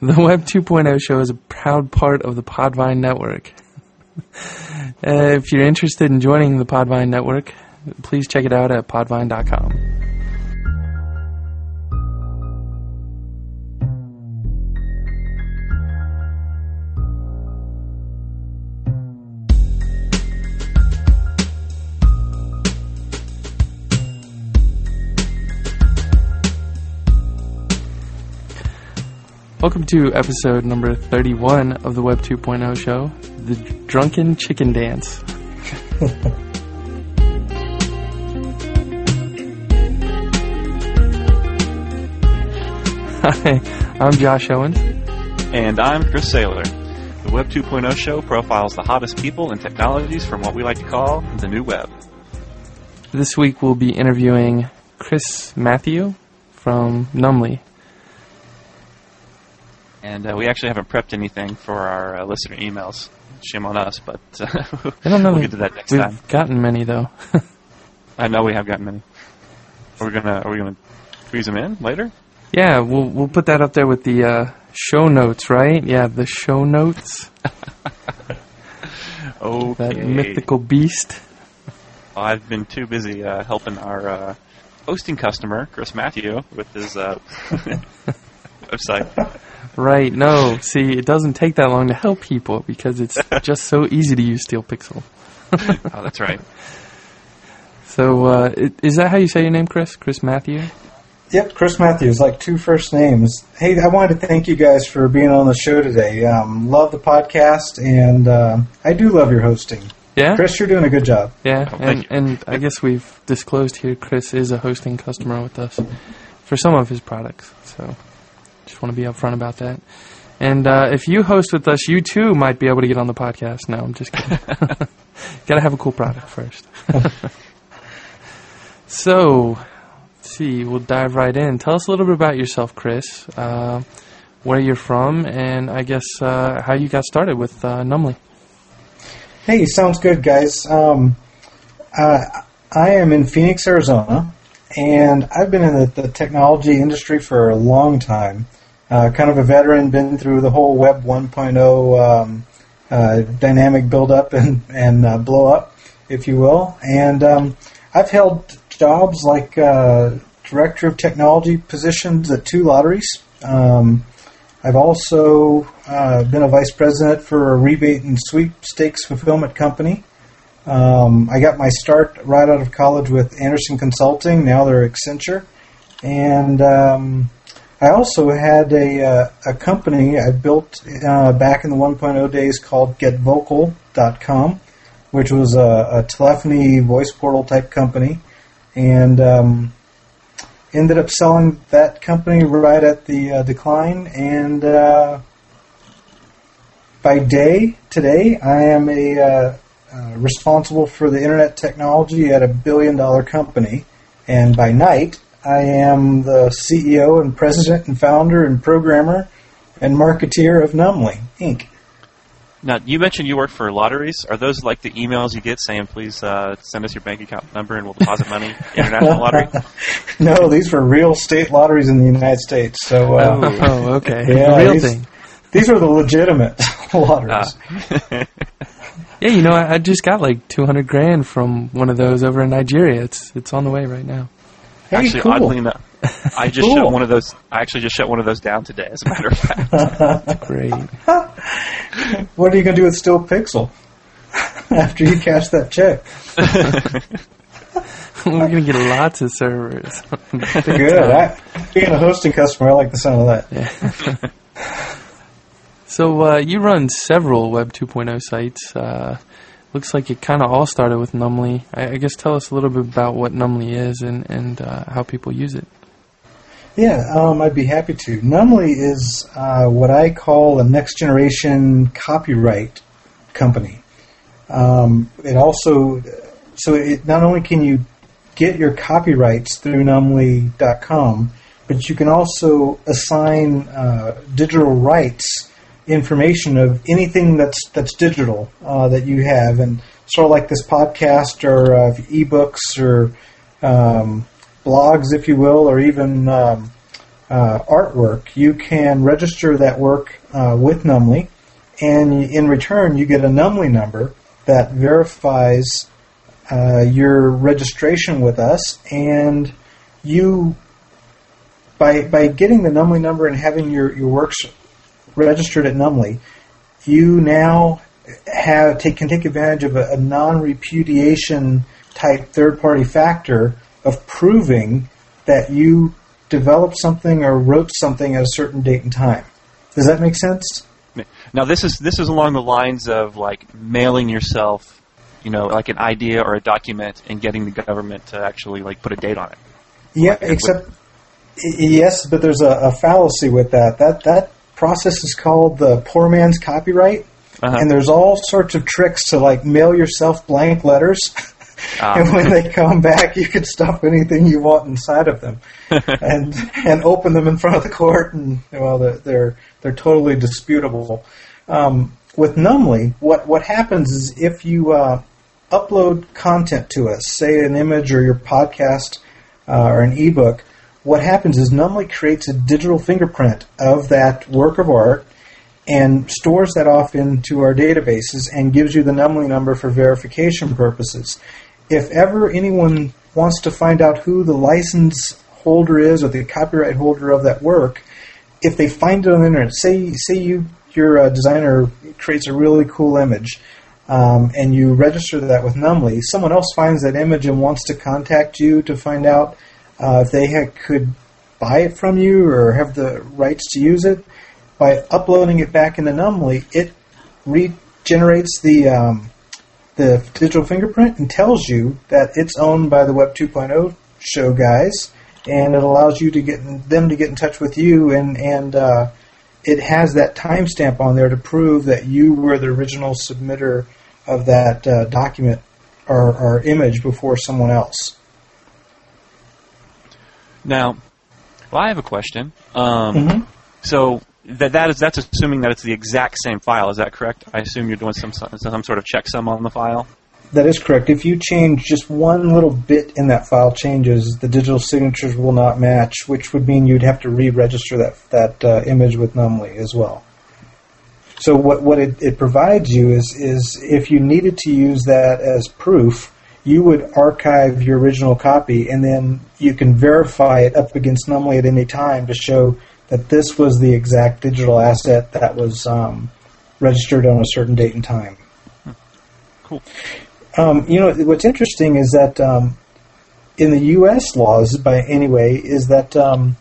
The Web 2.0 show is a proud part of the Podvine network. Uh, if you're interested in joining the Podvine network, please check it out at podvine.com. Welcome to episode number 31 of the Web 2.0 show, The Drunken Chicken Dance. Hi, I'm Josh Owens. And I'm Chris Saylor. The Web 2.0 show profiles the hottest people and technologies from what we like to call the new web. This week we'll be interviewing Chris Matthieu from Numly. And uh, we actually haven't prepped anything for our uh, listener emails. Shame on us, but uh, I don't know. we'll get to that next We've time. gotten many though. I know we have gotten many. Are we gonna Are we gonna squeeze them in later? yeah, we'll we'll put that up there with the uh, show notes, right? Yeah, the show notes. Okay. That mythical beast. I've been too busy uh, helping our uh, hosting customer, Chris Matthieu, with his uh, website. Right. No. See, it doesn't take that long to help people because it's just so easy to use Steel Pixel. Oh, that's right. So, uh, is that how you say your name, Chris? Chris Matthieu? Yep, Chris Matthews, like two first names. Hey, I wanted to thank you guys for being on the show today. Um, love the podcast, and uh, I do love your hosting. Yeah. Chris, you're doing a good job. Yeah. Oh, and and I guess we've disclosed here Chris is a hosting customer with us for some of his products. So, want to be upfront about that. And uh, if you host with us, you too might be able to get on the podcast. No, I'm just kidding. Got to have a cool product first. so, let's see. We'll dive right in. Tell us a little bit about yourself, Chris. Uh, where you're from, and I guess uh, how you got started with uh, Numly. Hey, sounds good, guys. Um, uh, I am in Phoenix, Arizona, and I've been in the, the technology industry for a long time. Uh, kind of a veteran, been through the whole Web 1.0 um, uh, dynamic build up and, and uh, blow up, if you will. And um, I've held jobs like uh, director of technology positions at two lotteries. Um, I've also uh, been a vice president for a rebate and sweepstakes fulfillment company. Um, I got my start right out of college with Andersen Consulting. Now they're Accenture, and um, I also had a uh, a company I built uh, back in the 1.0 days called GetVocal.com, which was a, a telephony voice portal type company, and um, ended up selling that company right at the uh, decline. And uh, by day today, I am a uh, uh, responsible for the internet technology at a billion dollar company. And by night, I am the CEO and president and founder and programmer and marketeer of Numly Inc. Now, you mentioned you work for lotteries. Are those like the emails you get saying, "Please uh, send us your bank account number and we'll deposit money"? International lottery. no, these were real state lotteries in the United States. So uh, Oh, okay. Yeah, the real these- thing. these are the legitimate lotteries. Ah. Yeah, you know, I, I just got like 200 grand from one of those over in Nigeria. It's it's on the way right now. Hey, actually, cool. oddly enough, I just Cool. shut one of those. I actually just shut one of those down today. As a matter of fact, Great. What are you going to do with Steel Pixel after you cash that check? We're gonna get lots of servers. Big Good. time. I, being a hosting customer, I like the sound of that. So uh, you run several Web 2.0 sites. Uh, looks like it kind of all started with Numly. I, I guess tell us a little bit about what Numly is and and uh, how people use it. Yeah, um, I'd be happy to. Numly is uh, what I call a next generation copyright company. Um, it also, so it not only can you get your copyrights through Numly.com, but you can also assign uh, digital rights information of anything that's that's digital uh, that you have, and sort of like this podcast or uh, ebooks or um, blogs, if you will, or even um, uh, artwork, you can register that work uh, with Numly, and in return, you get a Numly number that verifies uh, your registration with us, and you by by getting the Numly number and having your, your works registered at Numly, you now have take can take advantage of a, a non repudiation type third party factor of proving that you developed something or wrote something at a certain date and time. Does that make sense? Now this is this is along the lines of like mailing yourself, you know, like an idea or a document and getting the government to actually like put a date on it. Yeah, except yes, but there's a, a fallacy with that. That that process is called the poor man's copyright, uh-huh. and there's all sorts of tricks to like mail yourself blank letters. Um. and when they come back, you can stuff anything you want inside of them, and and open them in front of the court, and well, they're they're, totally disputable. Um, with Numly, what what happens is if you uh, upload content to us, say an image or your podcast uh, or an ebook, what happens is Numly creates a digital fingerprint of that work of art and stores that off into our databases and gives you the Numly number for verification purposes. If ever anyone wants to find out who the license holder is or the copyright holder of that work, if they find it on the internet, say say you your uh, designer creates a really cool image, um, and you register that with Numly, someone else finds that image and wants to contact you to find out uh, if they ha- could buy it from you or have the rights to use it. By uploading it back into Numly, it regenerates the um, the digital fingerprint and tells you that it's owned by the Web 2.0 show guys, and it allows you to get in, them to get in touch with you, and and uh, it has that timestamp on there to prove that you were the original submitter of that uh, document or, or image before someone else. Now, well, I have a question. Um, mm-hmm. So that that is that's assuming that it's the exact same file. Is that correct? I assume you're doing some some sort of checksum on the file. That is correct. If you change just one little bit in that file changes, the digital signatures will not match, which would mean you'd have to re-register that that uh, image with Numly as well. So what what it, it provides you is is if you needed to use that as proof, you would archive your original copy and then you can verify it up against Numly at any time to show that this was the exact digital asset that was um, registered on a certain date and time. Cool. Um, you know what's interesting is that um, in the U.S. laws, by anyway, is that um,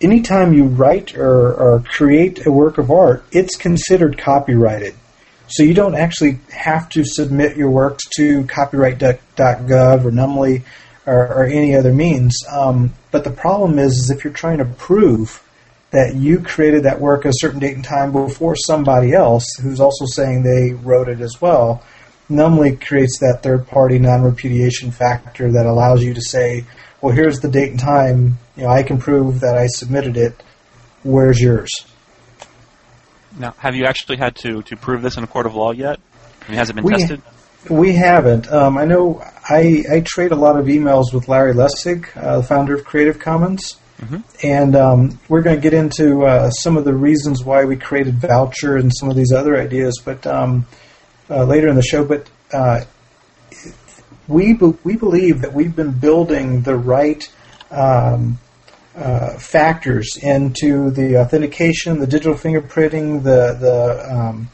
anytime you write or, or create a work of art, it's considered copyrighted. So you don't actually have to submit your works to copyright.gov or Numly or, or any other means. Um, but the problem is, is if you're trying to prove that you created that work a certain date and time before somebody else who's also saying they wrote it as well, Numly creates that third party non repudiation factor that allows you to say, well, here's the date and time. You know, I can prove that I submitted it. Where's yours? Now, have you actually had to, to prove this in a court of law yet? I mean, has it been we, tested? We haven't. Um, I know I, I trade a lot of emails with Larry Lessig, uh, the founder of Creative Commons. Mm-hmm. And um, we're going to get into uh, some of the reasons why we created Voucher and some of these other ideas, but um, uh, later in the show. But uh, we be- we believe that we've been building the right um, uh, factors into the authentication, the digital fingerprinting, the the um,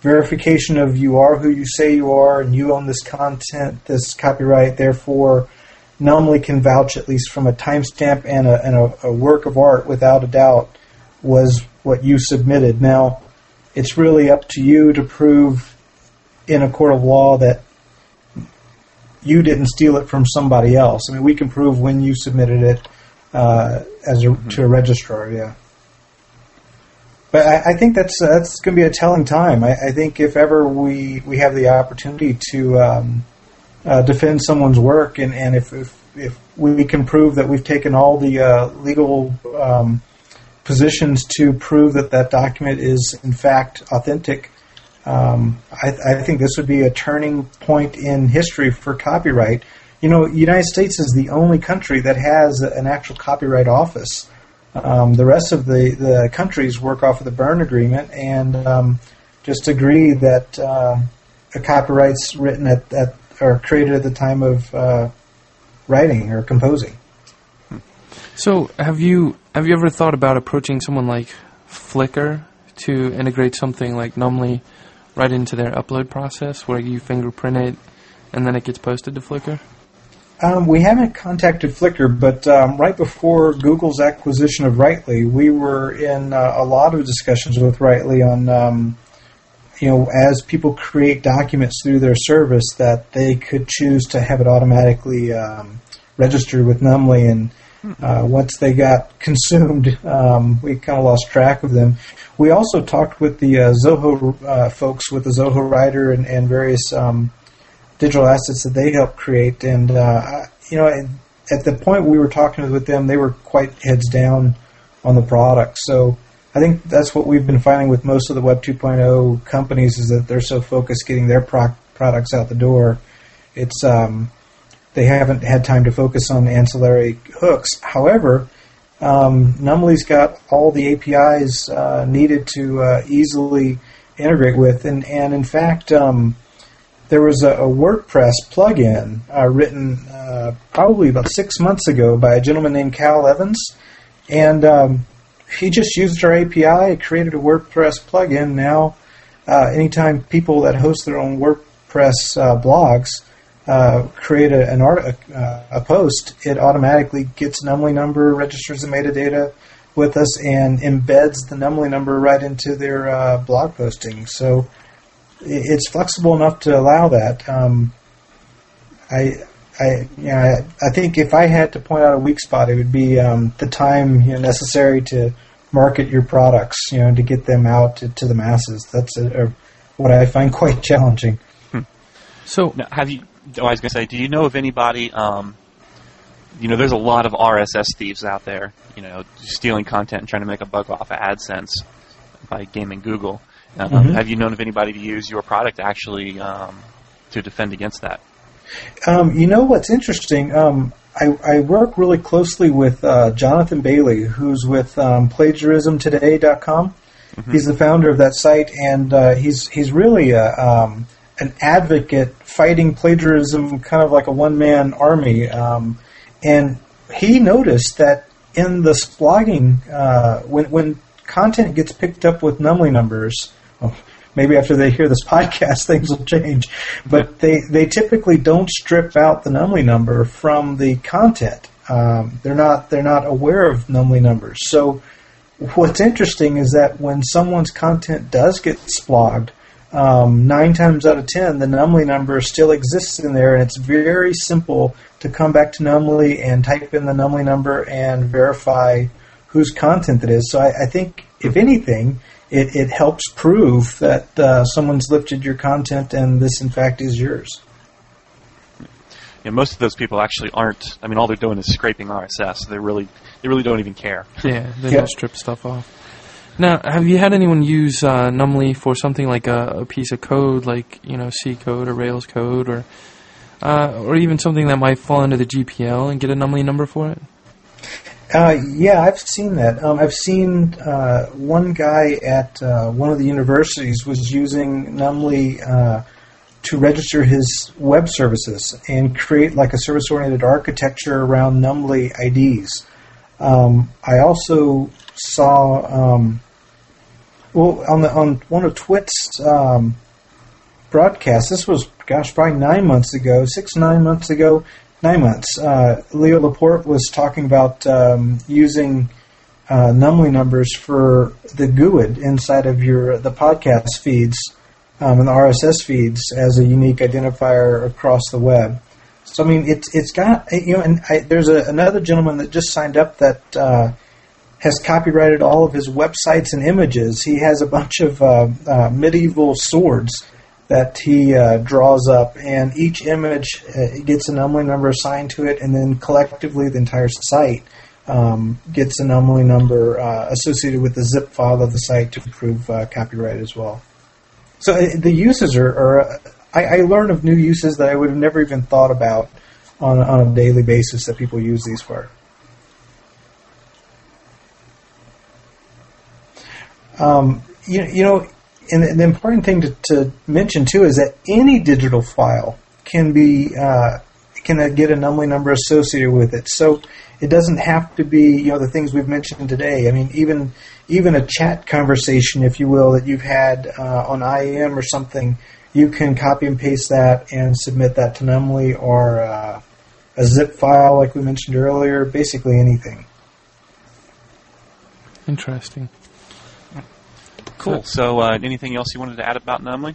verification of you are who you say you are, and you own this content, this copyright. Therefore, Numly can vouch at least from a timestamp and, a, and a, a work of art, without a doubt, was what you submitted. Now, it's really up to you to prove in a court of law that you didn't steal it from somebody else. I mean, we can prove when you submitted it uh, as a, mm-hmm. to a registrar. Yeah, but I, I think that's uh, that's going to be a telling time. I, I, think if ever we we have the opportunity to um, uh, defend someone's work, and, and if, if, if we can prove that we've taken all the uh, legal um, positions to prove that that document is in fact authentic. Um, I, I, think this would be a turning point in history for copyright you know, United States is the only country that has an actual copyright office. Um, the rest of the, the countries work off of the Berne Agreement and um, just agree that uh, a copyright's written at, at or created at the time of uh, writing or composing. So, have you have you ever thought about approaching someone like Flickr to integrate something like Numly right into their upload process, where you fingerprint it and then it gets posted to Flickr? Um, we haven't contacted Flickr, but um, right before Google's acquisition of Writely, we were in uh, a lot of discussions with Writely on, um, you know, as people create documents through their service, that they could choose to have it automatically um, registered with Numly. And uh, once they got consumed, um, we kind of lost track of them. We also talked with the uh, Zoho uh, folks, with the Zoho Writer and, and various um, digital assets that they help create. And uh, you know, at the point we were talking with them, they were quite heads down on the product. So I think that's what we've been finding with most of the Web 2.0 companies is that they're so focused getting their pro- products out the door. It's um, they haven't had time to focus on ancillary hooks. However, um, Numly's got all the APIs uh, needed to uh, easily integrate with, and and in fact. Um, there was a, a WordPress plugin uh, written uh, probably about six months ago by a gentleman named Cal Evans, and um, he just used our API, created a WordPress plugin. Now, uh, anytime people that host their own WordPress uh, blogs uh, create a, an art, a, a, post, it automatically gets Numly number, registers the metadata with us, and embeds the Numly number right into their uh, blog posting. So it's flexible enough to allow that. Um, I, I, you know, I, I, think if I had to point out a weak spot, it would be um, the time you know, necessary to market your products, you know, to get them out to, to the masses. That's a, a, what I find quite challenging. Hmm. So, now, have you? Oh, I was going to say, do you know of anybody? Um, you know, there's a lot of RSS thieves out there. You know, stealing content and trying to make a buck off of AdSense by gaming Google. Um, mm-hmm. Have you known of anybody to use your product actually um, to defend against that? Um, you know what's interesting? Um, I, I, work really closely with uh, Jonathan Bailey, who's with um, plagiarismtoday.com. Mm-hmm. He's the founder of that site, and uh, he's he's really a, um, an advocate fighting plagiarism, kind of like a one man army. Um, and he noticed that in the blogging, uh, when when content gets picked up with Numly numbers, maybe after they hear this podcast, things will change. But they, they typically don't strip out the numly number from the content. Um, they're not they're not aware of numly numbers. So what's interesting is that when someone's content does get splogged, um, nine times out of ten, the numly number still exists in there, and it's very simple to come back to numly and type in the numly number and verify whose content it is. So I, I think, if anything, it, it helps prove that uh, someone's lifted your content and this, in fact, is yours. Yeah, most of those people actually aren't. I mean, all they're doing is scraping RSS. They really, they really don't even care. Yeah, they don't strip stuff off. Now, have you had anyone use uh, Numly for something like a, a, piece of code, like you know C code or Rails code, or uh, or even something that might fall under the GPL and get a Numly number for it? Uh, yeah, I've seen that. Um, I've seen uh, one guy at uh, one of the universities was using Numly uh, to register his web services and create like a service-oriented architecture around Numly IDs. Um, I also saw, um, well, on the on one of Twit's um, broadcasts. This was, gosh, probably nine months ago, six nine months ago nine months. Uh, Leo Laporte was talking about um, using uh, Numly numbers for the GUID inside of your the podcast feeds um, and the RSS feeds as a unique identifier across the web. So I mean, it's it's got you know, and I, there's a, another gentleman that just signed up that uh, has copyrighted all of his websites and images. He has a bunch of uh, uh, medieval swords that he uh, draws up, and each image uh, gets a Numly number assigned to it, and then collectively the entire site um, gets a Numly number uh, associated with the zip file of the site to prove uh, copyright as well. So uh, the uses are, are I, I, learn of new uses that I would have never even thought about on, on a daily basis that people use these for. Um, you, you know, and the, important thing to, to mention too is that any digital file can be uh, can get a numly number associated with it. So it doesn't have to be you know the things we've mentioned today. I mean, even even a chat conversation, if you will, that you've had uh, on IAM or something, you can copy and paste that and submit that to Numly or uh, a zip file, like we mentioned earlier. Basically anything. Interesting. Cool. So, uh, anything else you wanted to add about Numly?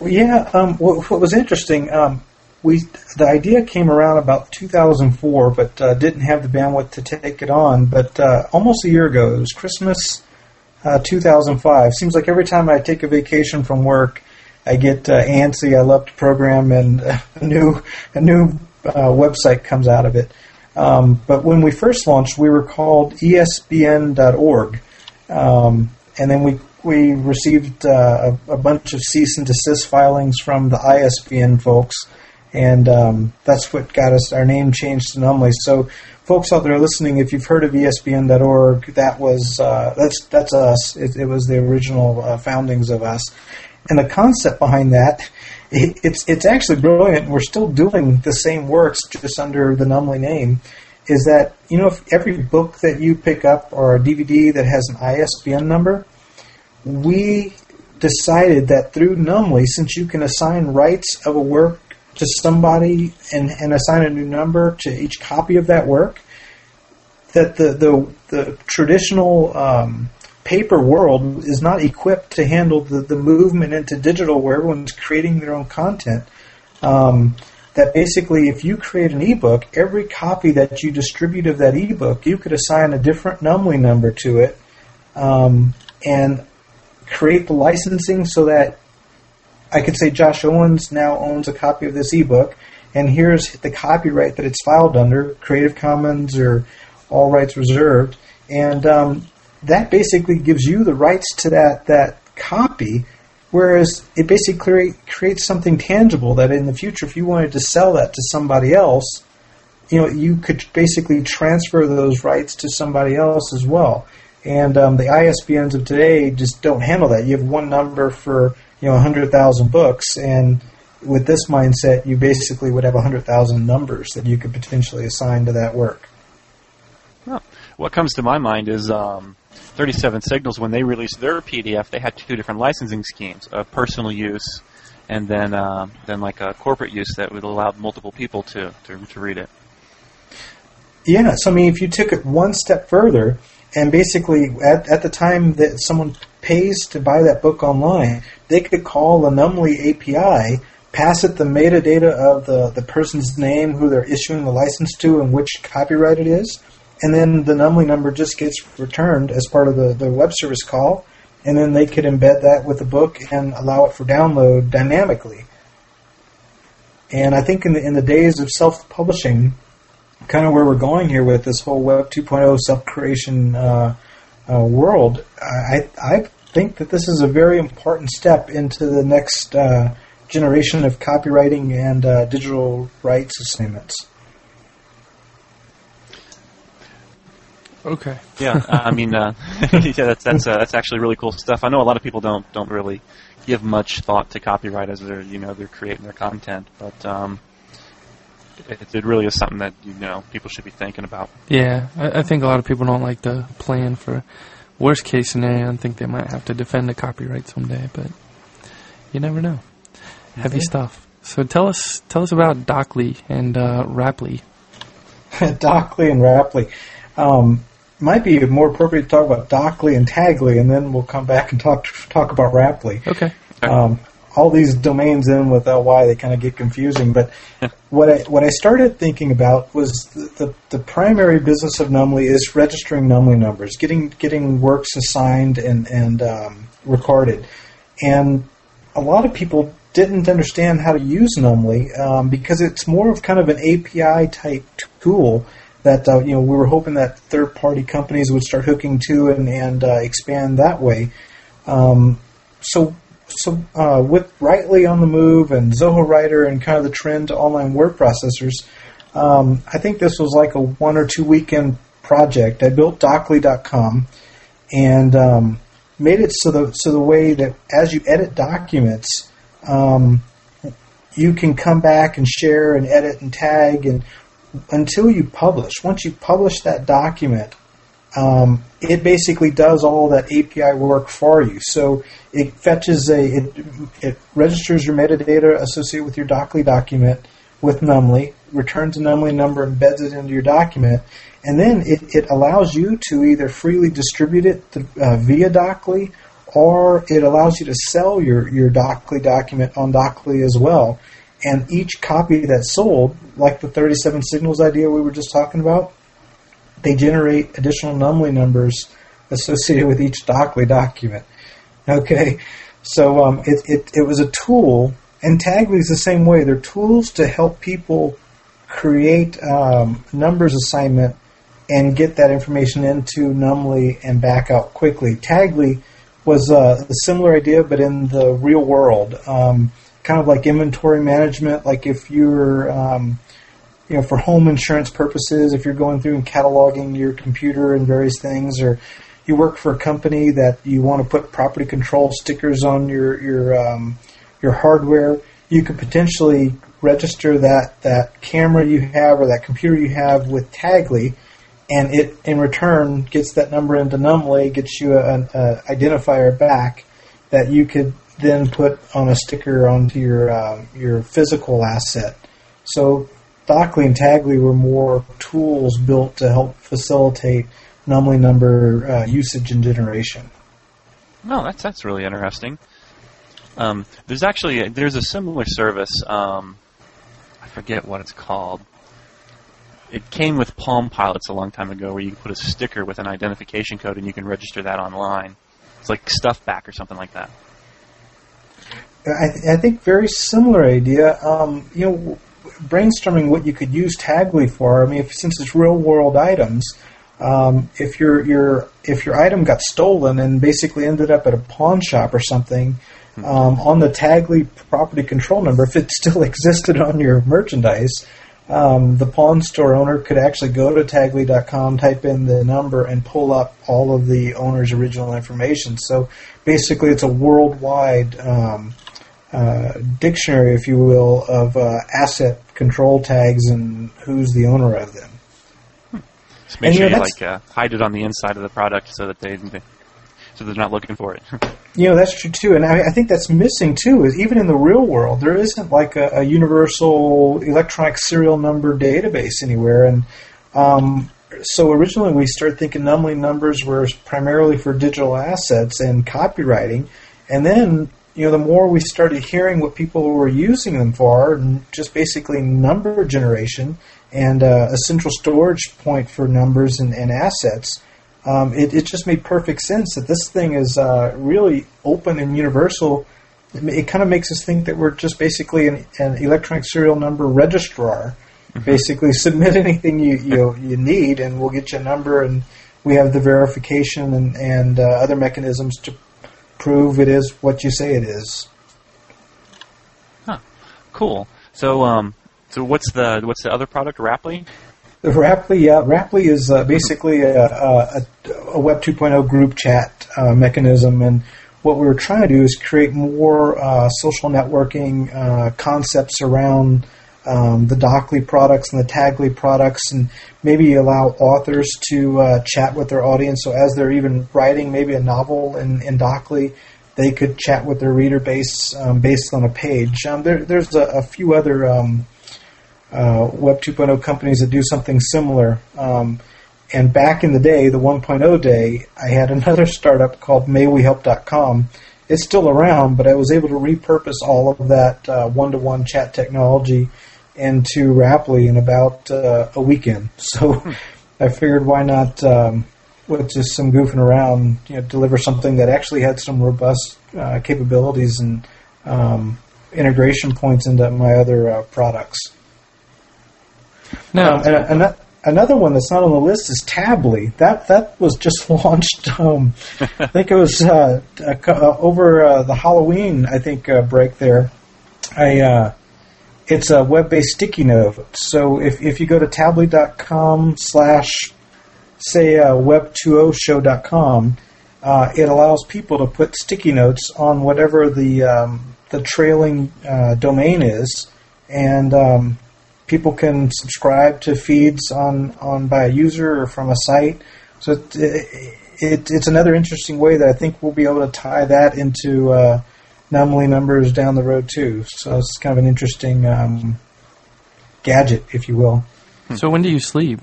Well, yeah. Um, what, what was interesting, um, we the idea came around about 2004, but uh, didn't have the bandwidth to take it on. But uh, almost a year ago, it was Christmas uh, 2005. Seems like every time I take a vacation from work, I get uh, antsy. I love to program, and a new a new uh, website comes out of it. Um, but when we first launched, we were called ESBN.org, um, and then we we received uh, a, a, bunch of cease and desist filings from the ISBN folks, and um, that's what got us our name changed to Numly. So, folks out there listening, if you've heard of ESBN.org, that was uh, that's that's us. It, it was the original uh, foundings of us, and the concept behind that. It, it's it's actually brilliant. We're still doing the same works just under the Numly name. Is that you know if every book that you pick up or a DVD that has an ISBN number, we decided that through Numly, since you can assign rights of a work to somebody and, and assign a new number to each copy of that work, that the the, the traditional um, paper world is not equipped to handle the, the movement into digital where everyone's creating their own content. Um, that basically, if you create an ebook, every copy that you distribute of that ebook, you could assign a different Numly number to it, um, and create the licensing so that I could say Josh Owens now owns a copy of this ebook, and here's the copyright that it's filed under Creative Commons or all rights reserved, and um, that basically gives you the rights to that that copy. Whereas it basically creates something tangible that in the future, if you wanted to sell that to somebody else, you know, you could basically transfer those rights to somebody else as well. And um, the ISBNs of today just don't handle that. You have one number for you know 100,000 books, and with this mindset, you basically would have 100,000 numbers that you could potentially assign to that work. Well, what comes to my mind is um, 37 Signals when they released their PDF, they had two different licensing schemes: a personal use, and then uh, then like a corporate use that would allow multiple people to, to to read it. Yeah, so I mean, if you took it one step further, and basically at, at the time that someone pays to buy that book online, they could call the Numly API, pass it the metadata of the, the person's name, who they're issuing the license to, and which copyright it is, and then the Numly number just gets returned as part of the, the web service call, and then they could embed that with the book and allow it for download dynamically. And I think in the in the days of self publishing, kind of where we're going here with this whole Web 2.0 self creation uh, uh, world, I, I think that this is a very important step into the next uh, generation of copyrighting and uh, digital rights assignments. Okay. Yeah, I mean, uh, yeah, that's that's uh, that's actually really cool stuff. I know a lot of people don't don't really give much thought to copyright as they're you know they're creating their content, but um, it, it really is something that you know people should be thinking about. Yeah, I, I think a lot of people don't like to plan for worst case scenario and think they might have to defend a copyright someday, but you never know. Heavy stuff. So tell us tell us about Dockley and uh, Raply. Dockley and Raply. Um, might be more appropriate to talk about Dockley and Tagly, and then we'll come back and talk talk about Raply. Okay. Um, all these domains in with ly they kind of get confusing. But what I what I started thinking about was the, the, the primary business of Numly is registering Numly numbers, getting getting works assigned and and um, recorded, and a lot of people didn't understand how to use Numly um, because it's more of kind of an API type tool that uh, you know we were hoping that third party companies would start hooking to and and uh, expand that way. Um, so so uh, with Writely on the move and Zoho Writer and kind of the trend to online word processors, um, I think this was like a one or two weekend project. I built Dockley.com, and um, made it so the so the way that as you edit documents, um, you can come back and share and edit and tag and until you publish. Once you publish that document, um, it basically does all that API work for you. So it fetches a it, it registers your metadata associated with your Dockley document with Numly, returns a Numly number, embeds it into your document, and then it, it allows you to either freely distribute it uh, via Dockley or it allows you to sell your, your Dockley document on Dockley as well. And each copy that's sold, like the 37 signals idea we were just talking about, they generate additional Numly numbers associated with each Dockley document. Okay, so um, it, it, it was a tool, and Tagly is the same way. They're tools to help people create um, numbers assignment and get that information into Numly and back out quickly. Tagly was uh, a similar idea, but in the real world, um, kind of like inventory management. Like if you're, um, you know, for home insurance purposes, if you're going through and cataloging your computer and various things, or you work for a company that you want to put property control stickers on your your um, your hardware, you could potentially register that that camera you have or that computer you have with Tagly and it in return gets that number into Numly, gets you an identifier back that you could then put on a sticker onto your uh, your physical asset. So Dockley and Tagly were more tools built to help facilitate Numly number uh, usage and generation. No, that's that's really interesting. Um, there's actually a, there's a similar service. Um, I forget what it's called it came with Palm Pilots a long time ago, where you can put a sticker with an identification code and you can register that online. It's like StuffBack or something like that. I, th- I think very similar idea. Um, you know, brainstorming what you could use Tagly for. I mean, if, since it's real world items, um, if your your if your item got stolen and basically ended up at a pawn shop or something, hmm. um, on the Tagly property control number, if it still existed on your merchandise, um, the pawn store owner could actually go to tagly.com, type in the number, and pull up all of the owner's original information. So basically, it's a worldwide um, dictionary, if you will, of uh, asset control tags and who's the owner of them. Just make and, sure you, know, like uh, hide it on the inside of the product so that they, they so they're not looking for it. you know, that's true too, and I, I, think that's missing too. Is even in the real world, there isn't like a, a universal electronic serial number database anywhere, and um, so originally we started thinking Numly numbers were primarily for digital assets and copyrighting, and then you know the more we started hearing what people were using them for, just basically number generation and uh, a central storage point for numbers and, and assets um, it, it just made perfect sense that this thing is uh, really open and universal. It, it kind of makes us think that we're just basically an, an electronic serial number registrar. Mm-hmm. Basically, submit anything you, you you need, and we'll get you a number, and we have the verification and and uh, other mechanisms to prove it is what you say it is. Huh. Cool. So, um, so what's the what's the other product, Raply? The Raply, yeah, Raply is uh, basically a, a, a, Web 2.0 group chat uh, mechanism, and what we were trying to do is create more uh, social networking uh, concepts around um, the Dockley products and the Tagly products, and maybe allow authors to uh, chat with their audience. So as they're even writing maybe a novel in, in Dockley, they could chat with their reader base um, based on a page. Um, there, there's a, a, few other um, uh, Web 2.0 companies that do something similar. Um, and back in the day, the 1.0 day, I had another startup called MayWeHelp.com. It's still around, but I was able to repurpose all of that one to one chat technology into Raply in about uh, a weekend. So hmm. I figured why not, um, with just some goofing around, you know, deliver something that actually had some robust uh, capabilities and um, integration points into my other uh, products. No. Um, and, and another one that's not on the list is Tably. That that was just launched. Um, I think it was uh, uh, over uh, the Halloween. I think uh, break there. I uh, it's a web-based sticky note. So if if you go to tably.com slash say uh, web20show.com uh, it allows people to put sticky notes on whatever the um, the trailing uh, domain is, and um, people can subscribe to feeds on, on by a user or from a site. So it, it, it's another interesting way that I think we'll be able to tie that into Numly numbers down the road too. So it's kind of an interesting um, gadget, if you will. So when do you sleep?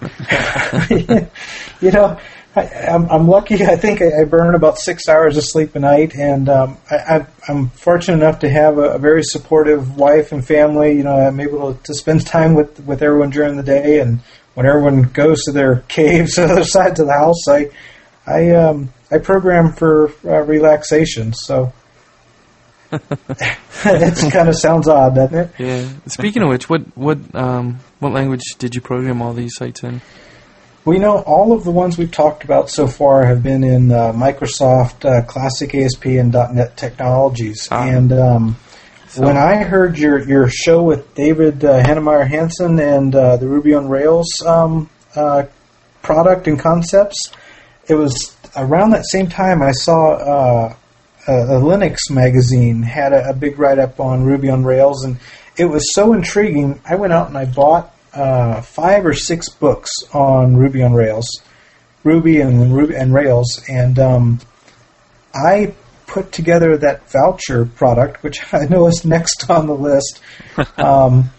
you know, I, am I'm lucky. I think I, I, burn about six hours of sleep a night, and um, I, am fortunate enough to have a, a, very supportive wife and family. You know, I'm able to, to, spend time with with everyone during the day, and when everyone goes to their caves the other sides of the house, I I um, I program for uh, relaxation. So. It kind of sounds odd, doesn't it? Yeah. Speaking of which, what what um, what language did you program all these sites in? Well, you know, all of the ones we've talked about so far have been in uh, Microsoft uh, Classic ASP and .NET technologies. Ah. And um, so. when I heard your, your show with David uh, Heinemeier Hansson and uh, the Ruby on Rails um, uh, product and concepts, it was around that same time I saw uh, a, a, Linux magazine had a, a big write up on Ruby on Rails, and it was so intriguing. I went out and I bought uh, five or six books on Ruby on Rails, Ruby and Ruby and Rails, and um, I put together that voucher product, which I know is next on the list. um,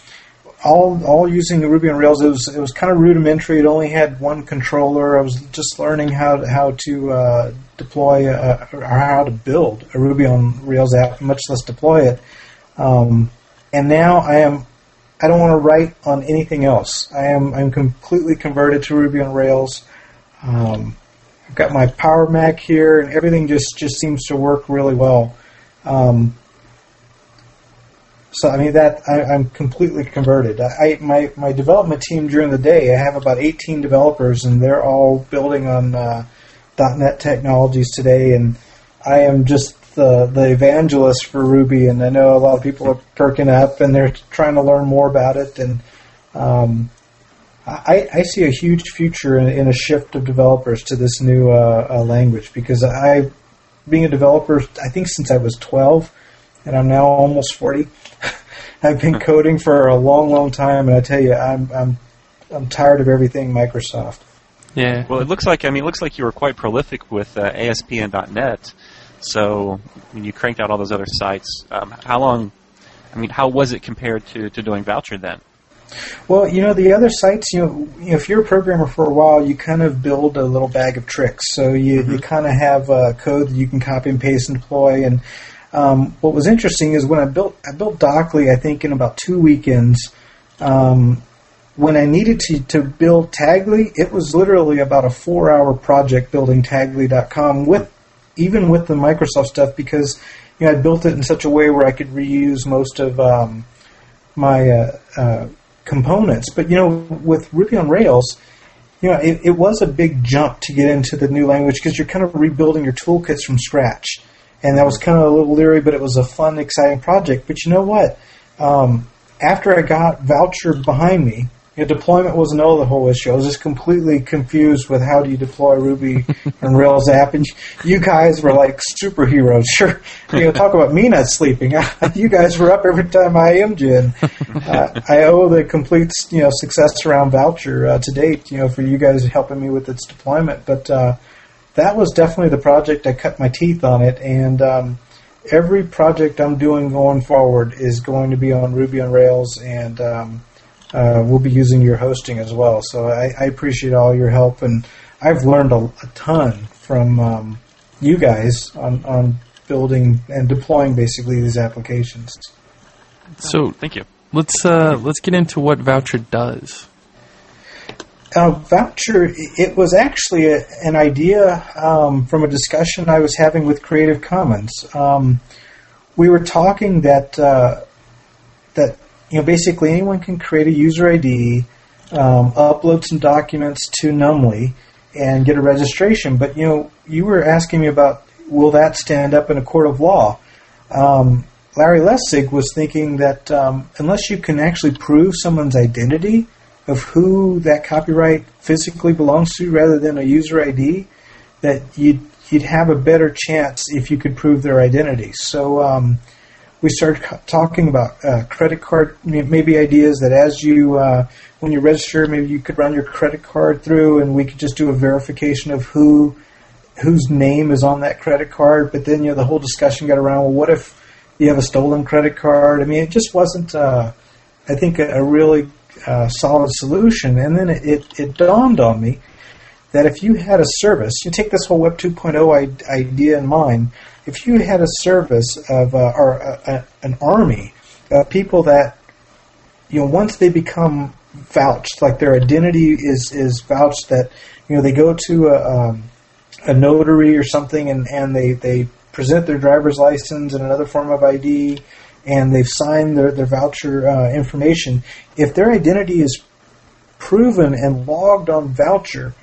all all using Ruby on Rails. It was it was kind of rudimentary. It only had one controller. I was just learning how to, how to uh, deploy a, or how to build a Ruby on Rails app, much less deploy it. Um, and now I am I don't want to write on anything else. I am I'm completely converted to Ruby on Rails. Um, I've got my Power Mac here, and everything just just seems to work really well. Um, so I mean that I, am completely converted. I, my my development team during the day, I have about 18 developers, and they're all building on uh, .NET technologies today, and I am just the the evangelist for Ruby, and I know a lot of people are perking up and they're trying to learn more about it. And um, I, I see a huge future in, in, a shift of developers to this new uh, uh, language because I, being a developer, I think since I was 12, and I'm now almost 40. I've been coding for a long, long time, and I tell you, I'm I'm I'm tired of everything Microsoft. Yeah. Well, it looks like I mean, it looks like you were quite prolific with uh, ASP and .NET. So when you cranked out all those other sites, um, how long? I mean, how was it compared to, to doing Voucher then? Well, you know, the other sites, you know, if you're a programmer for a while, you kind of build a little bag of tricks. So you, mm-hmm. you kind of have uh, code that you can copy and paste and deploy. And um, what was interesting is when I built I built Dockley, I think in about two weekends. Um, when I needed to, to build Tagly, it was literally about a four hour project building Tagly.com with even with the Microsoft stuff because you know I built it in such a way where I could reuse most of um, my uh, uh, components. But you know, with Ruby on Rails, you know, it, it was a big jump to get into the new language because you're kind of rebuilding your toolkits from scratch, and that was kind of a little leery, but it was a fun, exciting project. But you know what? Um, after I got Voucher behind me, you know, deployment wasn't all the whole issue. I was just completely confused with how do you deploy Ruby and Rails app, and you guys were like superheroes. Sure, you know, talk about me not sleeping. you guys were up every time I and uh, I owe the complete you know success around Voucher uh, to date. You know, for you guys helping me with its deployment, but uh, that was definitely the project I cut my teeth on it, and. Um, every project I'm doing going forward is going to be on Ruby on Rails, and um, uh, we'll be using your hosting as well. So I, I appreciate all your help, and I've learned a, a ton from um, you guys on, on building and deploying basically these applications. So thank you. Let's uh, let's get into what Voucher does. Uh, voucher, it was actually a, an idea um, from a discussion I was having with Creative Commons. Um, we were talking that uh, that you know, basically anyone can create a user ID, um, upload some documents to Numly, and get a registration. But you know, you were asking me about will that stand up in a court of law? Um, Larry Lessig was thinking that um, unless you can actually prove someone's identity of who that copyright physically belongs to, rather than a user ID, that you you'd have a better chance if you could prove their identity. So um, we started talking about uh, credit card, maybe ideas that as you uh, when you register, maybe you could run your credit card through, and we could just do a verification of who whose name is on that credit card. But then you know the whole discussion got around. Well, what if you have a stolen credit card? I mean, it just wasn't. Uh, I think a, a really uh, solid solution. And then it, it, it dawned on me that if you had a service, you take this whole Web 2.0 idea in mind. If you had a service of uh, or a, an army of people that you know once they become vouched, like their identity is is vouched, that you know they go to a, um, a notary or something and, and they, they present their driver's license and another form of ID and they've signed their, their voucher uh, information, if their identity is proven and logged on voucher,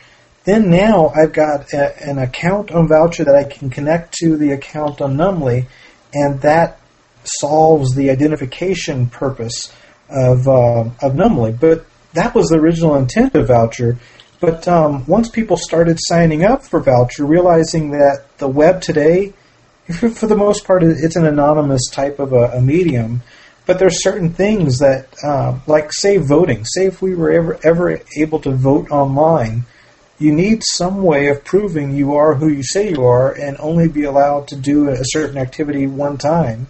then now I've got a, an account on voucher that I can connect to the account on Numly, and that solves the identification purpose of uh, of Numly. But that was the original intent of voucher. But um, once people started signing up for voucher, realizing that the web today for the most part, it's an anonymous type of a, a medium. But there's certain things that, uh, like say voting. Say if we were ever ever able to vote online, you need some way of proving you are who you say you are, and only be allowed to do a certain activity one time.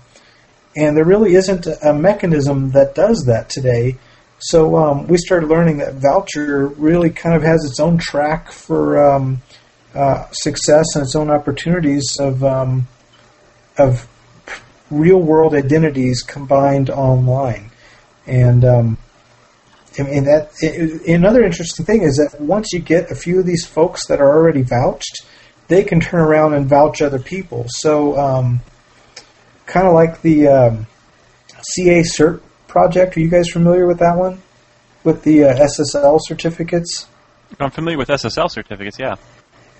And there really isn't a mechanism that does that today. So um, we started learning that Voucher really kind of has its own track for um, uh, success and its own opportunities of um, of real world identities combined online. And um, and that another interesting thing is that once you get a few of these folks that are already vouched, they can turn around and vouch other people. So, um, kind of like the um, CAcert project. Are you guys familiar with that one? With the uh, SSL certificates? I'm familiar with SSL certificates. Yeah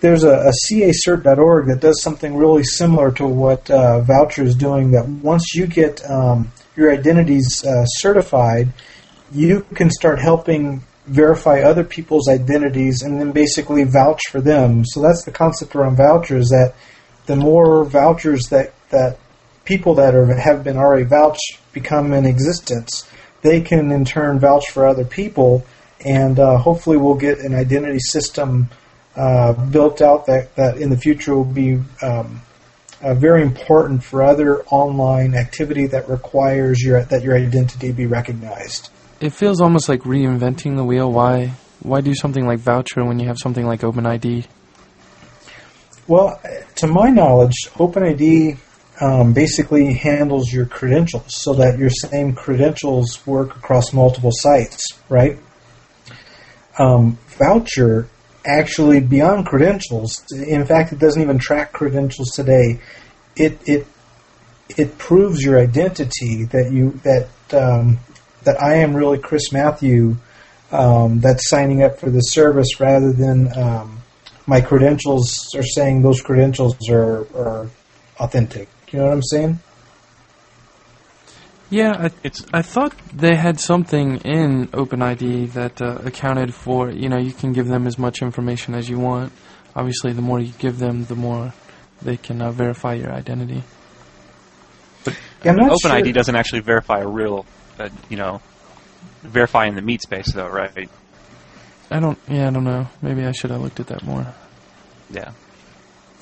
there's a, a cacert.org that does something really similar to what uh, Voucher is doing. That once you get um, your identities uh, certified, you can start helping verify other people's identities and then basically vouch for them. So that's the concept around vouchers. That the more vouchers that that people that are have been already vouched become in existence, they can in turn vouch for other people, and uh, hopefully we'll get an identity system uh, built out that, that in the future will be um, uh, very important for other online activity that requires your that your identity be recognized. It feels almost like reinventing the wheel. Why why do something like voucher when you have something like OpenID? Well, to my knowledge, OpenID um, basically handles your credentials so that your same credentials work across multiple sites, right? Um, voucher actually beyond credentials. In fact, it doesn't even track credentials today. It it it proves your identity that you that um, that I am really Chris Matthieu um, that's signing up for the service rather than um, my credentials are saying those credentials are, are authentic. You know what I'm saying? Yeah, I, it's. I thought they had something in OpenID that uh, accounted for. You know, you can give them as much information as you want. Obviously, the more you give them, the more they can uh, verify your identity. But yeah, OpenID sure. doesn't actually verify a real, uh, you know, verify in the meat space, though, right? I don't. Yeah, I don't know. Maybe I should have looked at that more. Yeah.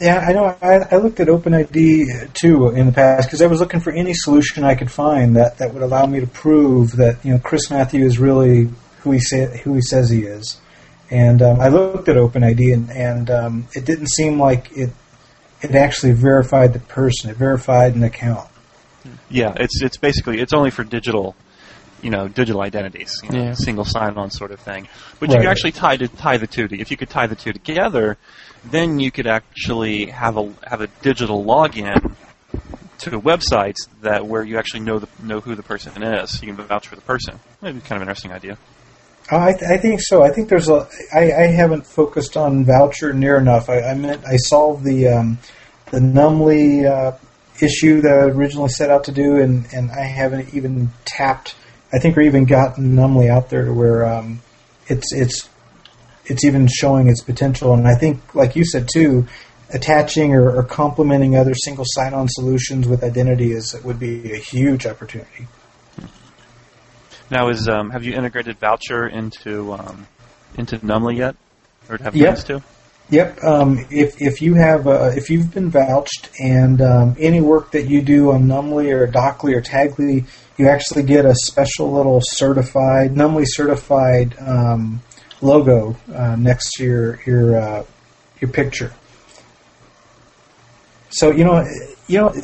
Yeah, I know. I, I looked at OpenID too in the past because I was looking for any solution I could find that, that would allow me to prove that you know Chris Matthieu is really who he say, who he says he is. And um, I looked at OpenID and, and um, it didn't seem like it it actually verified the person. It verified an account. Yeah, it's it's basically it's only for digital, you know, digital identities, you know, yeah. single sign-on sort of thing. But right. you can actually tie to, tie the two. To, if you could tie the two together, then you could actually have a have a digital login to websites that where you actually know the, know who the person is. You can vouch for the person. Maybe kind of an interesting idea. Uh, I, th- I think so. I think there's a. I, I haven't focused on voucher near enough. I, I meant I solved the um, the Numly uh, issue that I originally set out to do, and, and I haven't even tapped. I think, or even gotten Numly out there to where um, it's it's it's even showing its potential. And I think, like you said too, attaching or, or complementing other single sign-on solutions with identity is would be a huge opportunity. Now, is um, have you integrated Voucher into um, into Numly yet, or have Yep. plans to? Yep. Um, if if you have uh, if you've been vouched and um, any work that you do on Numly or Docly or Tagly, you actually get a special little certified Numly certified um, logo uh, next to your your uh, your picture. So you know, you know,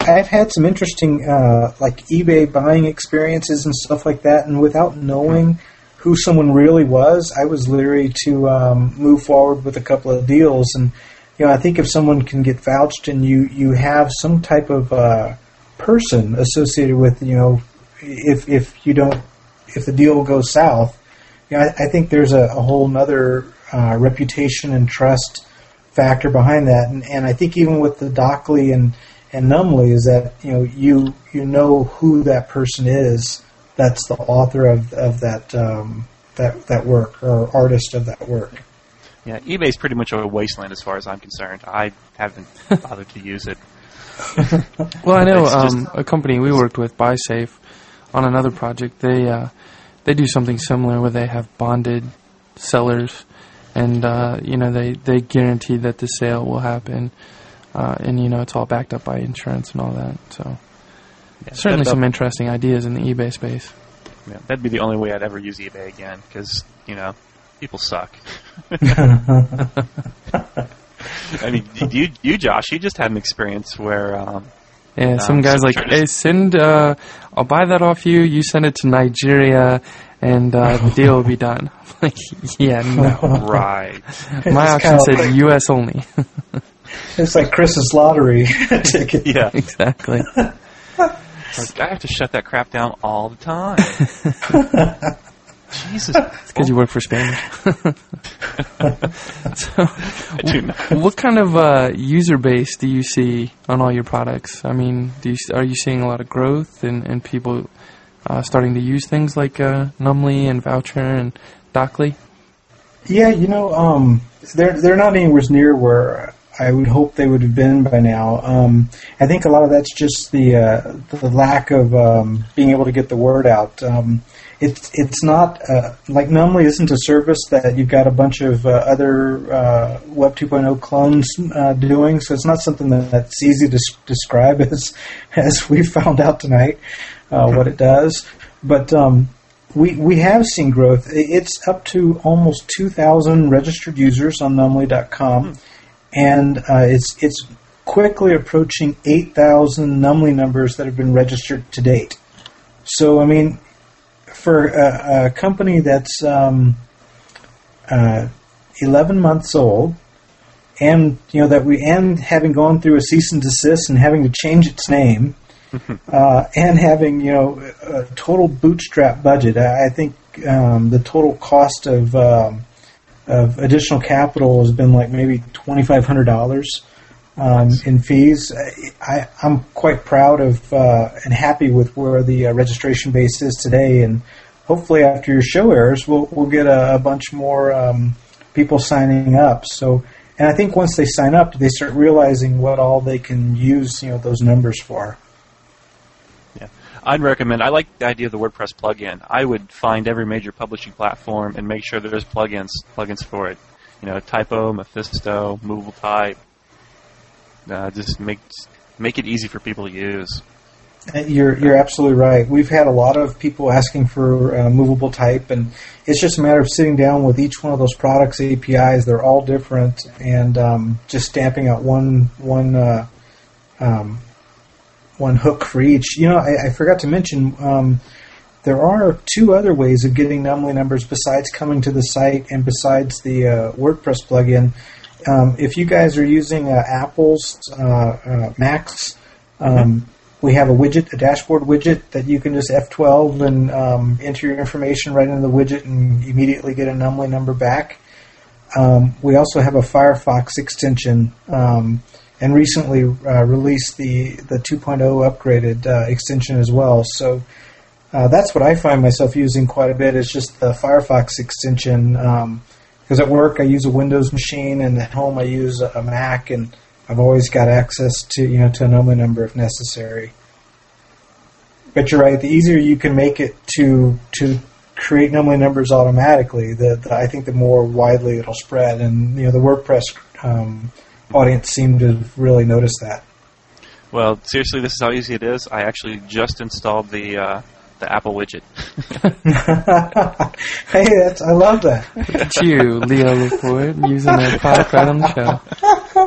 I've had some interesting uh, like eBay buying experiences and stuff like that, and without knowing who someone really was, I was leery to um, move forward with a couple of deals. And you know, I think if someone can get vouched and you you have some type of uh, person associated with you know, if if you don't if the deal goes south, you know, I, I think there's a, a whole other uh, reputation and trust factor behind that. And, and I think even with the Docly and and Numly is that you know you you know who that person is that's the author of of that um, that that work or artist of that work. Yeah, eBay's pretty much a wasteland as far as I'm concerned. I haven't bothered to use it. Well, I know It's just- um, a company we worked with, BuySafe, on another project. They uh, they do something similar where they have bonded sellers, and uh, you know they they guarantee that the sale will happen, uh, and you know it's all backed up by insurance and all that. So Yeah, certainly some interesting ideas in the eBay space. Yeah, that'd be the only way I'd ever use eBay again, because you know people suck. I mean, you, you, Josh, you just had an experience where um, Yeah, some Um, guys like, hey, send, uh, I'll buy that off you. You send it to Nigeria, and uh, the deal will be done. Like, yeah, no. right. My It's option said like- U.S. only. It's like Chris's lottery ticket. Yeah, exactly. Like, I have to shut that crap down all the time. Jesus, It's because you work for Spanish. so, I do what kind of uh, user base do you see on all your products? I mean, do you, are you seeing a lot of growth and, and people uh, starting to use things like uh, Numly and Voucher and Docly? Yeah, you know, um, they're they're not anywhere near where I would hope they would have been by now. Um, I think a lot of that's just the uh, the lack of um, being able to get the word out. Um, it's it's not uh, like Numly isn't a service that you've got a bunch of uh, other uh, Web 2.0 clones uh, doing, so it's not something that, that's easy to s- describe as as we found out tonight uh, what it does. But um, we we have seen growth. It's up to almost 2,000 registered users on Numly.com, and uh, it's it's quickly approaching 8,000 Numly numbers that have been registered to date. So I mean, for a, a company that's um, uh, 11 months old, and you know that we and having gone through a cease and desist and having to change its name, uh, and having you know a total bootstrap budget. I I think um, the total cost of um, of additional capital has been like maybe twenty five hundred dollars um, in fees. I, I'm quite proud of uh, and happy with where the uh, registration base is today, and hopefully after your show airs, we'll we'll get a, a bunch more um, people signing up. So. And I think once they sign up, they start realizing what all they can use, you know, those numbers for. I'd recommend. I like the idea of the WordPress plugin. I would find every major publishing platform and make sure there's plugins plugins for it. You know, Typo, Mephisto, Movable Type. Uh, just make make it easy for people to use. Uh, You're you're absolutely right. We've had a lot of people asking for uh, movable type, and it's just a matter of sitting down with each one of those products APIs. They're all different, and um, just stamping out one one uh, um, one hook for each. You know, I, I forgot to mention. Um, there are two other ways of getting Numly numbers besides coming to the site and besides the uh, WordPress plugin. Um, if you guys are using uh, Apple's uh, uh, Macs, um, we have a widget, a dashboard widget that you can just F12 and um, enter your information right into the widget and immediately get a Numly number back. Um, we also have a Firefox extension um, and recently uh, released the, the 2.0 upgraded uh, extension as well. So uh, that's what I find myself using quite a bit is just the Firefox extension because because at work I use a Windows machine, and at home I use a, Mac, and I've always got access to you know to a anomaly number if necessary. But you're right. The easier you can make it to to create anomaly numbers automatically, the, the I think the more widely it'll spread. And you know the WordPress um, audience seemed to really notice that. Well, seriously, this is how easy it is. I actually just installed the uh, the Apple widget. hey, that's I love that. It's you, Leo Laporte, using a product right on the show.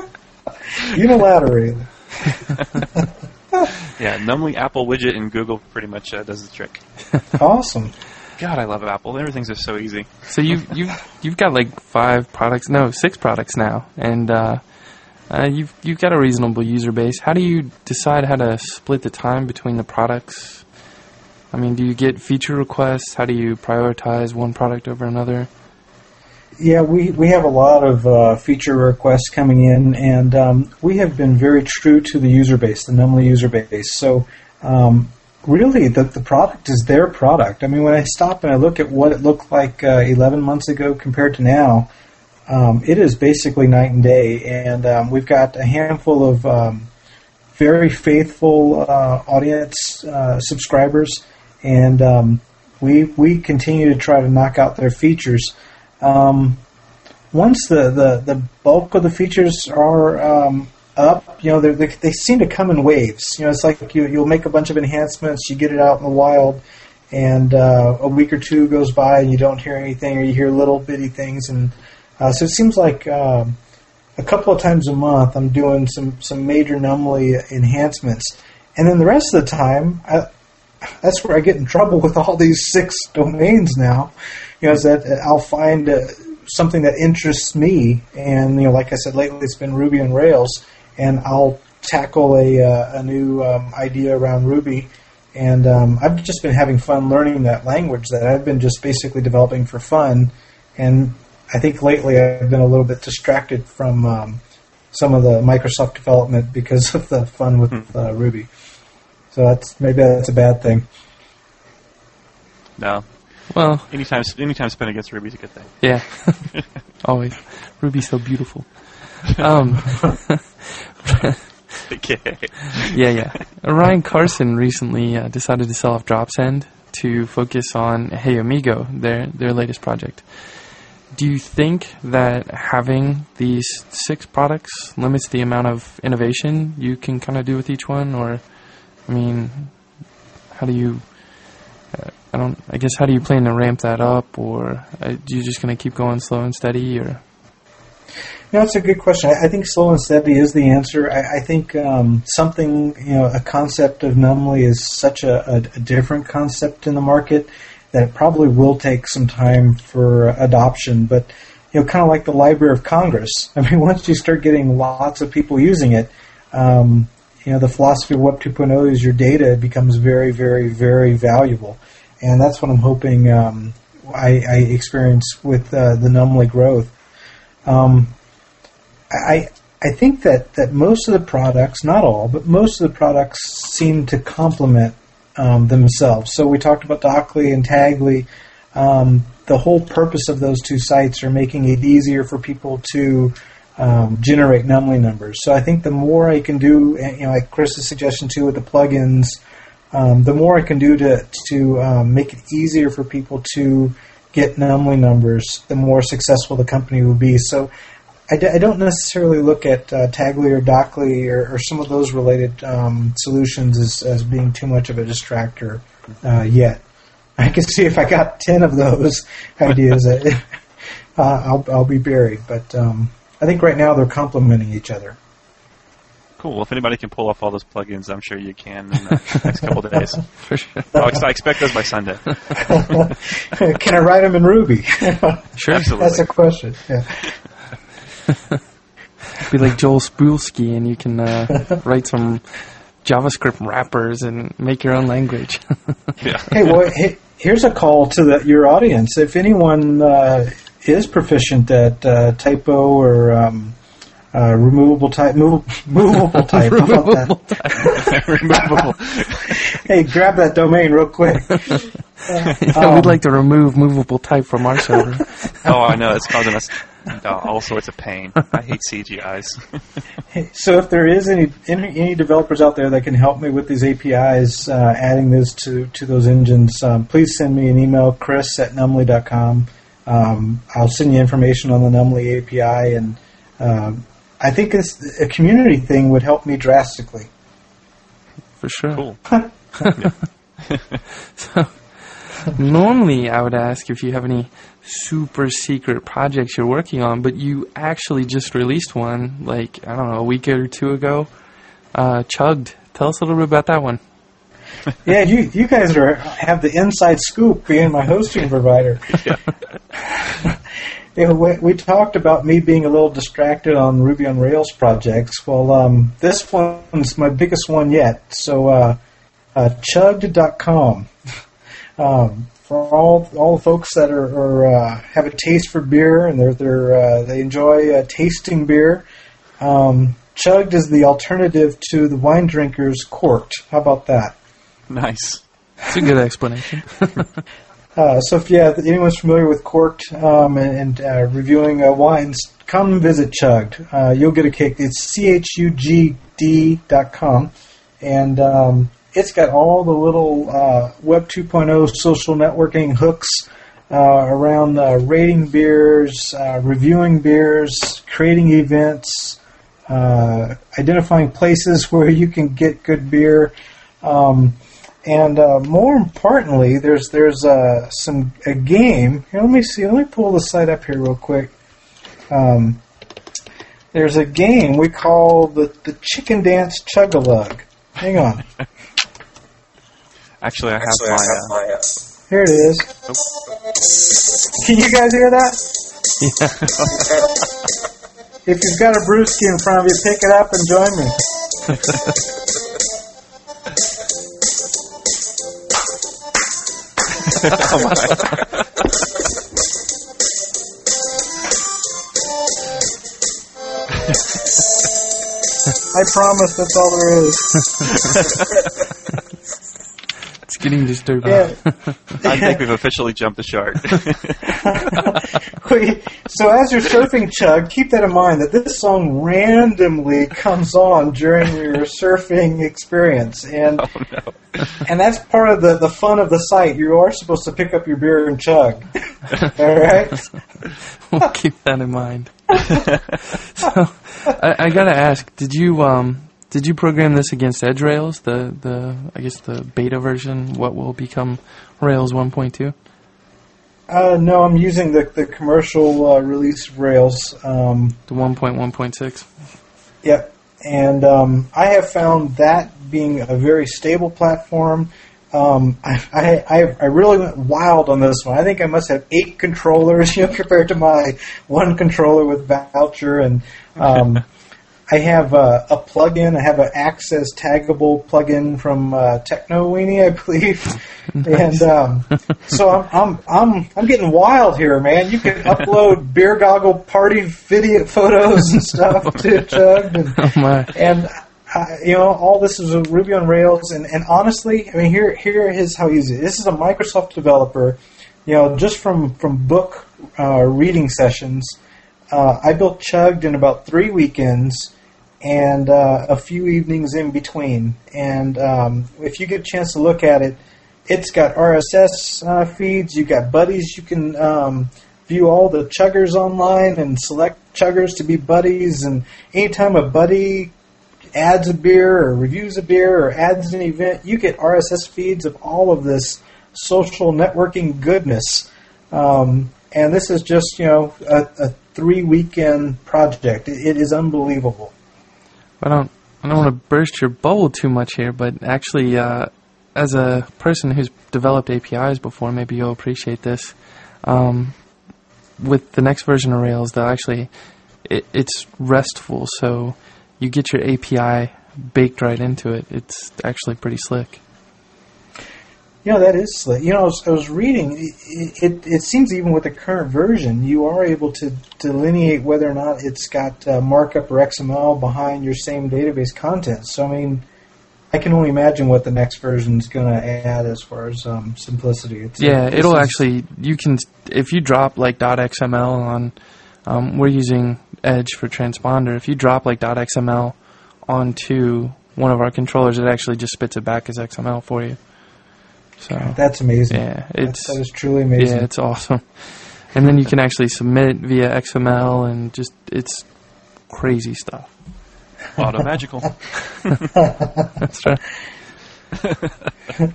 Unilaterally. yeah, Numly Apple widget in Google pretty much uh, does the trick. Awesome. God, I love Apple. Everything's just so easy. So you've you've you've got like five products, no, six products now, and uh, uh, you've you've got a reasonable user base. How do you decide how to split the time between the products? I mean, do you get feature requests? How do you prioritize one product over another? Yeah, we, we have a lot of uh, feature requests coming in, and um, we have been very true to the user base, the Numly user base. So, um, really, the, the product is their product. I mean, when I stop and I look at what it looked like uh, 11 months ago compared to now, um, it is basically night and day. And um, we've got a handful of um, very faithful uh, audience uh, subscribers, and um, we we continue to try to knock out their features. Um, once the, the, the bulk of the features are um, up, you know, they they seem to come in waves. You know, it's like you you'll make a bunch of enhancements, you get it out in the wild, and uh, a week or two goes by and you don't hear anything, or you hear little bitty things, and uh, so it seems like um, a couple of times a month I'm doing some some major Numly enhancements, and then the rest of the time I, that's where I get in trouble with all these six domains now. You know, is that I'll find uh, something that interests me, and you know, like I said lately, it's been Ruby and Rails, and I'll tackle a uh, a new um, idea around Ruby, and um, I've just been having fun learning that language that I've been just basically developing for fun, and I think lately I've been a little bit distracted from um, some of the Microsoft development because of the fun with uh, Ruby. So that's maybe that's a bad thing. No. Well, Anytime, anytime spent against Ruby is a good thing. yeah, always. Ruby's so beautiful. Um, Okay. yeah, yeah. Ryan Carson recently uh, decided to sell off Dropsend to focus on Hey Amigo, their their latest project. Do you think that having these six products limits the amount of innovation you can kind of do with each one, or, I mean, how do you? Uh, I don't. I guess how do you plan to ramp that up, or are you just going to keep going slow and steady, or? No, that's a good question. I, think slow and steady is the answer. I, I think um, something, you know, a concept of Numly is such a, a, a different concept in the market that probably will take some time for adoption. But you know, kind of like the Library of Congress. I mean, once you start getting lots of people using it, um, you know, the philosophy of Web 2.0 is your data becomes very, very, very valuable, and that's what I'm hoping um, I, I experience with uh, the Numly growth. Um, I I think that, that most of the products, not all, but most of the products seem to complement um, themselves. So we talked about Docly and Tagly. Um, the whole purpose of those two sites are making it easier for people to um, generate Numly numbers. So I think the more I can do, you know, like Chris's suggestion too with the plugins, um, the more I can do to to um, make it easier for people to get Numly numbers, the more successful the company will be. So I, d- I don't necessarily look at uh, Tagly or Docly or, or some of those related um, solutions as, as being too much of a distractor uh, yet. I can see if I got ten of those ideas, uh, I'll I'll be buried. But um, I think right now they're complementing each other. Cool. Well, if anybody can pull off all those plugins, I'm sure you can in the next couple of days. For sure. I'll ex- I expect those by Sunday. can I write them in Ruby? Sure. Absolutely. That's a question. Yeah. Be like Joel Spolsky, and you can uh, write some JavaScript wrappers and make your own language. Yeah. Hey, well, hey, here's a call to the, your audience. If anyone uh, is proficient at uh, typo or um, uh, removable type, move, movable type, how about that? Removable. hey, grab that domain real quick. We'd Um, like to remove movable type from our server. oh, I know it's causing us uh, all sorts of pain. I hate CGIs. So if there is any, any any developers out there that can help me with these APIs, uh, adding this to, to those engines, um, please send me an email, chris at numly.com. Um, I'll send you information on the Numly API, and um, I think this, a community thing would help me drastically. For sure. Cool. So, normally, I would ask if you have any super secret projects you're working on, but you actually just released one, like, I don't know, a week or two ago. Uh, Chugd. Tell us a little bit about that one. yeah, you you guys are have the inside scoop being my hosting provider. Yeah, we, we talked about me being a little distracted on Ruby on Rails projects. Well, um, this one's my biggest one yet. So, uh, uh, chugd.com. Um, for all all the folks that are, are uh, have a taste for beer and they're, they're uh, they enjoy uh, tasting beer, um, Chugd is the alternative to the wine drinkers Corkd. How about that? Nice. It's a good explanation. Uh, so if yeah, if anyone's familiar with Corkd um, and, and uh, reviewing uh, wines, come visit Chugd. Uh, you'll get a kick. It's c h u g d dot com, and um, it's got all the little uh, Web 2.0 social networking hooks uh, around uh, rating beers, uh, reviewing beers, creating events, uh, identifying places where you can get good beer. Um, and uh, more importantly, there's there's some a game. Here, let me see. Let me pull the site up here real quick. Um, there's a game we call the the Chicken Dance Chug-a-Lug. Hang on. Actually, I have Actually, I have my. Uh, my. Uh, Here it is. Can you guys hear that? If you've got a brewski in front of you, pick it up and join me. oh my. I promise that's all there is. it's getting disturbing. Yeah. I think we've officially jumped the shark. So as you're surfing Chug, keep that in mind that this song randomly comes on during your surfing experience, and oh no. and that's part of the, the fun of the site. You are supposed to pick up your beer and chug. All right. we'll keep that in mind. so, I, I gotta ask, did you um, did you program this against Edge Rails, the the I guess the beta version, what will become Rails 1.2? Uh, no, I'm using the the commercial uh, release of Rails. Um, The 1.1.6. Yep. And um, I have found that being a very stable platform. Um, I, I, I- I really went wild on this one. I think I must have eight controllers, you know, compared to my one controller with Voucher. And um, I have uh, a plugin. I have an Access taggable plugin from uh, Techno Weenie, I believe. And um, so I'm, I'm I'm I'm getting wild here, man. You can upload beer goggle party video photos and stuff to Chug, and, Oh my! and uh, you know all this is a Ruby on Rails. And, and honestly, I mean here here is how easy. This is a Microsoft developer. You know, just from from book uh, reading sessions, uh, I built Chugd in about three weekends and uh, a few evenings in between. And um, if you get a chance to look at it, it's got RSS uh, feeds. You've got buddies. You can um, view all the chuggers online and select chuggers to be buddies. And anytime a buddy adds a beer or reviews a beer or adds an event, you get RSS feeds of all of this social networking goodness. Um, and this is just you know a, a three weekend project. It, it is unbelievable. I don't I don't want to burst your bubble too much here, but actually, uh, as a person who's developed APIs before, maybe you'll appreciate this. Um, with the next version of Rails, they'll actually it, it's RESTful, so you get your API baked right into it. It's actually pretty slick. You know that is slick. You know, I was, I was reading. It, it it seems even with the current version, you are able to delineate whether or not it's got uh, markup or XML behind your same database content. So I mean, I can only imagine what the next version is going to add as far as um, simplicity. It's, Yeah, it'll is- actually you can if you drop like .xml on um, we're using Edge for transponder. If you drop like .xml onto one of our controllers, it actually just spits it back as XML for you. So That's amazing. yeah, it's that is truly amazing. yeah, it's awesome. And then you can actually submit via XML and just it's crazy stuff. Auto magical. That's right. and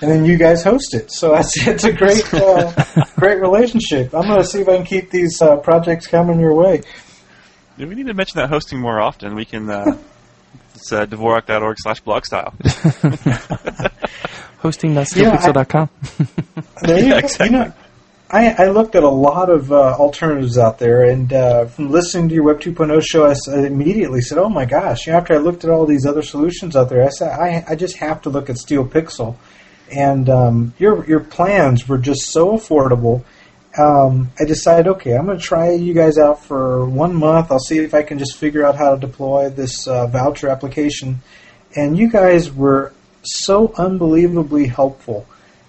then you guys host it. So that's it's a great uh, great relationship. I'm going to see if I can keep these uh, projects coming your way. Yeah, we need to mention that hosting more often. We can. Uh, it's uh, Dvorak.org slash blog Hosting.steelpixel.com. There you, go. exactly. you know, I, I looked at a lot of uh, alternatives out there, and uh, from listening to your Web 2.0 show, I immediately said, "Oh my gosh!" You know, After I looked at all these other solutions out there, I said, "I, I just have to look at Steel Pixel." And um, your your plans were just so affordable. Um, I decided, okay, I'm going to try you guys out for one month. I'll see if I can just figure out how to deploy this uh, voucher application. And you guys were so unbelievably helpful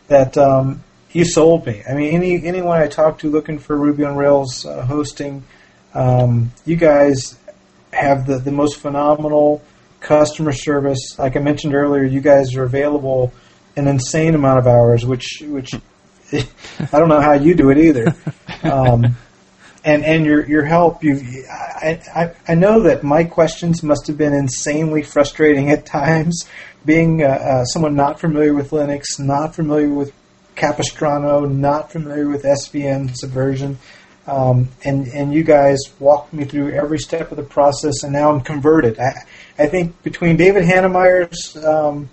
that um, you sold me. I mean, any anyone I talked to looking for Ruby on Rails uh, hosting, um, you guys have the, the most phenomenal customer service. Like I mentioned earlier, you guys are available an insane amount of hours, which which I don't know how you do it either. Um, and and your your help, you I, I I know that my questions must have been insanely frustrating at times. Being uh, uh, someone not familiar with Linux, not familiar with Capistrano, not familiar with SVN subversion, um, and and you guys walked me through every step of the process, and now I'm converted. I, I think between David Heinemeier's um,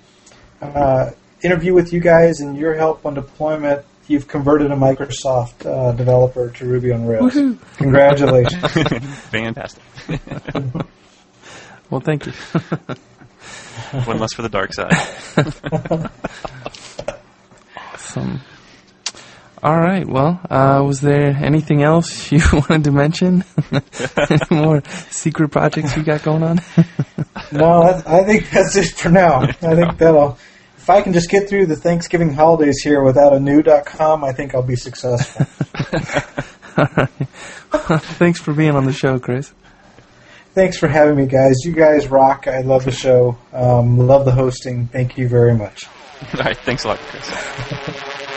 uh, interview with you guys and your help on deployment, you've converted a Microsoft uh, developer to Ruby on Rails. Congratulations! Fantastic. Well, thank you. One less for the dark side. Awesome. All right. Well, uh, was there anything else you wanted to mention? Any more secret projects you got going on? no, I, I think that's it for now. I think that'll. If I can just get through the Thanksgiving holidays here without a new.com, I think I'll be successful. All right. Thanks for being on the show, Chris. Thanks for having me, guys. You guys rock. I love the show. Um, love the hosting. Thank you very much. All right. Thanks a lot, Chris.